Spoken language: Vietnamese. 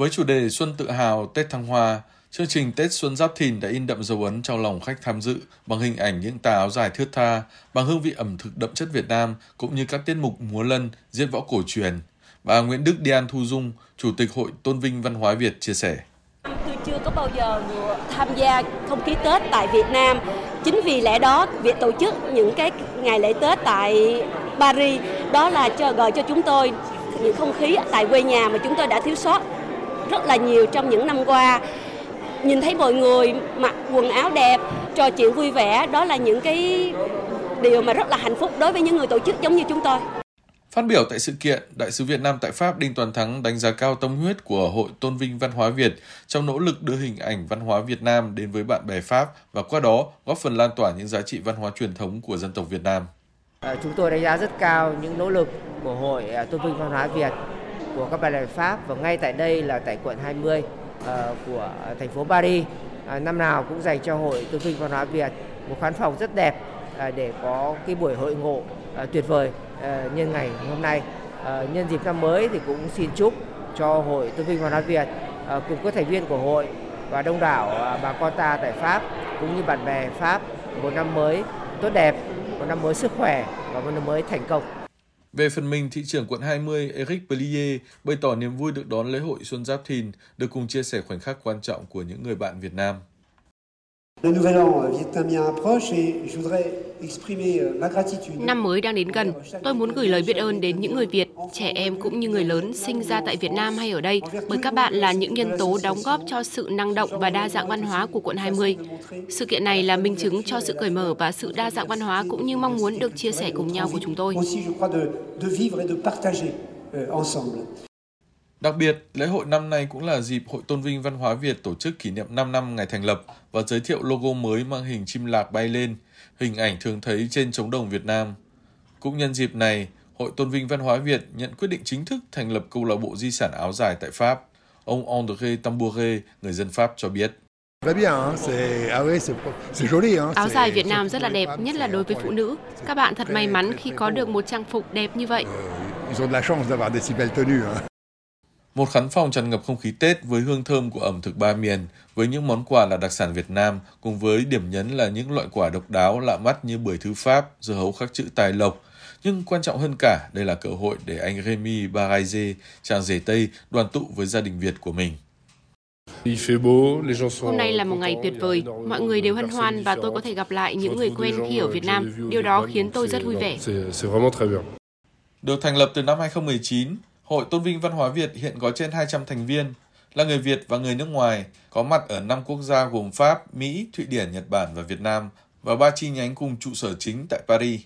Với chủ đề Xuân tự hào, Tết thăng hoa, chương trình Tết Xuân Giáp Thìn đã in đậm dấu ấn trong lòng khách tham dự bằng hình ảnh những tà áo dài thướt tha, bằng hương vị ẩm thực đậm chất Việt Nam cũng như các tiết mục múa lân, diễn võ cổ truyền. Bà Nguyễn Đức Đian Thu Dung, Chủ tịch Hội Tôn vinh Văn hóa Việt chia sẻ. Tôi chưa có bao giờ tham gia không khí Tết tại Việt Nam. Chính vì lẽ đó, việc tổ chức những cái ngày lễ Tết tại Paris đó là cho gợi cho chúng tôi những không khí tại quê nhà mà chúng tôi đã thiếu sót rất là nhiều trong những năm qua nhìn thấy mọi người mặc quần áo đẹp trò chuyện vui vẻ đó là những cái điều mà rất là hạnh phúc đối với những người tổ chức giống như chúng tôi Phát biểu tại sự kiện, Đại sứ Việt Nam tại Pháp Đinh Toàn Thắng đánh giá cao tâm huyết của Hội Tôn vinh Văn hóa Việt trong nỗ lực đưa hình ảnh văn hóa Việt Nam đến với bạn bè Pháp và qua đó góp phần lan tỏa những giá trị văn hóa truyền thống của dân tộc Việt Nam. À, chúng tôi đánh giá rất cao những nỗ lực của Hội à, Tôn vinh Văn hóa Việt của các bạn bè Pháp và ngay tại đây là tại quận 20 uh, ờ, của thành phố Paris uh, năm nào cũng dành cho Hội Tôn vinh Văn hóa Việt một khán phòng rất đẹp uh, để có cái buổi hội ngộ uh, tuyệt vời uh, nhân ngày hôm nay. Uh, nhân dịp năm mới thì cũng xin chúc cho Hội Tôn vinh Văn hóa Việt uh, cùng các thành viên của hội và đông đảo uh, bà con ta tại Pháp cũng như bạn bè Pháp một năm mới tốt đẹp, một năm mới sức khỏe và một năm mới thành công. Về phần mình, thị trưởng quận 20 Eric Pellier bày tỏ niềm vui được đón lễ hội Xuân Giáp Thìn, được cùng chia sẻ khoảnh khắc quan trọng của những người bạn Việt Nam. Le nouvel an vietnamien à approche et je voudrais. Năm mới đang đến gần, tôi muốn gửi lời biết ơn đến những người Việt, trẻ em cũng như người lớn sinh ra tại Việt Nam hay ở đây, bởi các bạn là những nhân tố đóng góp cho sự năng động và đa dạng văn hóa của quận 20. Sự kiện này là minh chứng cho sự cởi mở và sự đa dạng văn hóa cũng như mong muốn được chia sẻ cùng nhau của chúng tôi. Đặc biệt, lễ hội năm nay cũng là dịp Hội Tôn vinh Văn hóa Việt tổ chức kỷ niệm 5 năm ngày thành lập và giới thiệu logo mới mang hình chim lạc bay lên, hình ảnh thường thấy trên trống đồng Việt Nam. Cũng nhân dịp này, Hội Tôn vinh Văn hóa Việt nhận quyết định chính thức thành lập câu lạc bộ di sản áo dài tại Pháp. Ông André Tambouré, người dân Pháp cho biết. Áo dài Việt Nam rất là đẹp, nhất là đối với phụ nữ. Các bạn thật may mắn khi có được một trang phục đẹp như vậy. Một khán phòng tràn ngập không khí Tết với hương thơm của ẩm thực ba miền, với những món quà là đặc sản Việt Nam, cùng với điểm nhấn là những loại quả độc đáo lạ mắt như bưởi thư Pháp, dưa hấu khắc chữ tài lộc. Nhưng quan trọng hơn cả, đây là cơ hội để anh Rémi Baraize, chàng rể Tây, đoàn tụ với gia đình Việt của mình. Hôm nay là một ngày tuyệt vời, mọi người đều hân hoan và tôi có thể gặp lại những người quen khi ở Việt Nam. Điều đó khiến tôi rất vui vẻ. Được thành lập từ năm 2019, Hội Tôn vinh Văn hóa Việt hiện có trên 200 thành viên, là người Việt và người nước ngoài, có mặt ở 5 quốc gia gồm Pháp, Mỹ, Thụy Điển, Nhật Bản và Việt Nam, và ba chi nhánh cùng trụ sở chính tại Paris.